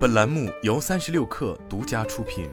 本栏目由三十六氪独家出品。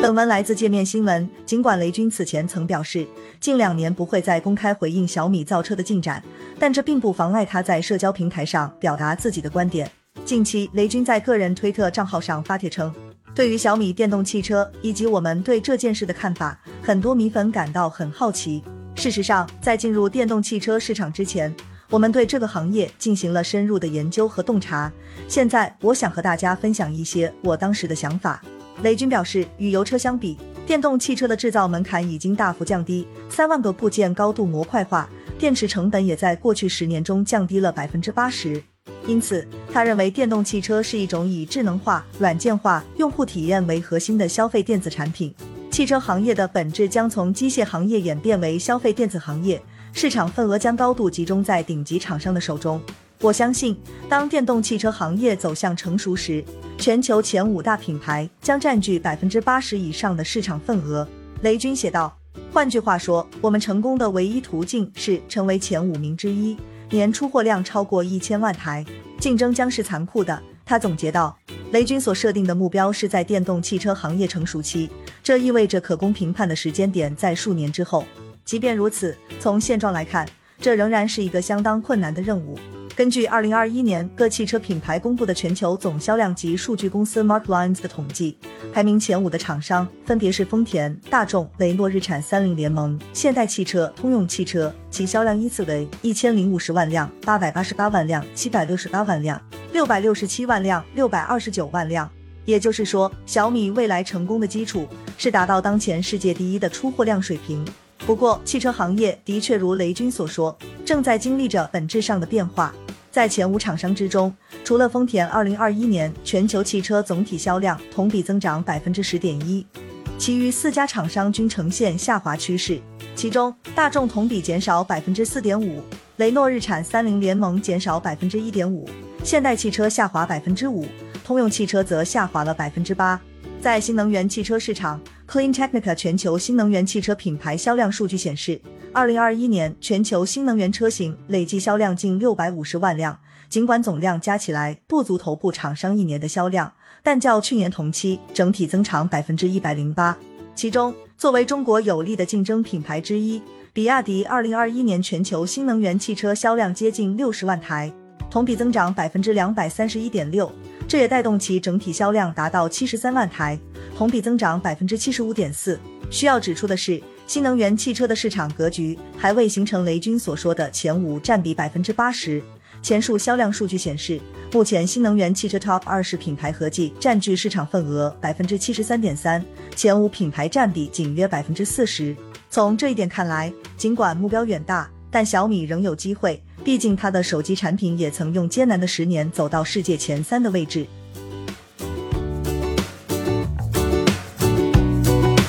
本文来自界面新闻。尽管雷军此前曾表示，近两年不会再公开回应小米造车的进展，但这并不妨碍他在社交平台上表达自己的观点。近期，雷军在个人推特账号上发帖称，对于小米电动汽车以及我们对这件事的看法，很多米粉感到很好奇。事实上，在进入电动汽车市场之前，我们对这个行业进行了深入的研究和洞察。现在，我想和大家分享一些我当时的想法。雷军表示，与油车相比，电动汽车的制造门槛已经大幅降低，三万个部件高度模块化，电池成本也在过去十年中降低了百分之八十。因此，他认为电动汽车是一种以智能化、软件化、用户体验为核心的消费电子产品。汽车行业的本质将从机械行业演变为消费电子行业。市场份额将高度集中在顶级厂商的手中。我相信，当电动汽车行业走向成熟时，全球前五大品牌将占据百分之八十以上的市场份额。雷军写道：“换句话说，我们成功的唯一途径是成为前五名之一，年出货量超过一千万台。竞争将是残酷的。”他总结道：“雷军所设定的目标是在电动汽车行业成熟期，这意味着可供评判的时间点在数年之后。”即便如此，从现状来看，这仍然是一个相当困难的任务。根据二零二一年各汽车品牌公布的全球总销量及数据公司 Marklines 的统计，排名前五的厂商分别是丰田、大众、雷诺、日产、三菱联盟、现代汽车、通用汽车，其销量依次为一千零五十万辆、八百八十八万辆、七百六十八万辆、六百六十七万辆、六百二十九万辆。也就是说，小米未来成功的基础是达到当前世界第一的出货量水平。不过，汽车行业的确如雷军所说，正在经历着本质上的变化。在前五厂商之中，除了丰田，二零二一年全球汽车总体销量同比增长百分之十点一，其余四家厂商均呈现下滑趋势。其中，大众同比减少百分之四点五，雷诺、日产、三菱联盟减少百分之一点五，现代汽车下滑百分之五，通用汽车则下滑了百分之八。在新能源汽车市场。Clean Technica 全球新能源汽车品牌销量数据显示，二零二一年全球新能源车型累计销量近六百五十万辆。尽管总量加起来不足头部厂商一年的销量，但较去年同期整体增长百分之一百零八。其中，作为中国有力的竞争品牌之一，比亚迪二零二一年全球新能源汽车销量接近六十万台，同比增长百分之两百三十一点六，这也带动其整体销量达到七十三万台。同比增长百分之七十五点四。需要指出的是，新能源汽车的市场格局还未形成雷军所说的前五占比百分之八十。前述销量数据显示，目前新能源汽车 Top 二十品牌合计占据市场份额百分之七十三点三，前五品牌占比仅约百分之四十。从这一点看来，尽管目标远大，但小米仍有机会。毕竟，它的手机产品也曾用艰难的十年走到世界前三的位置。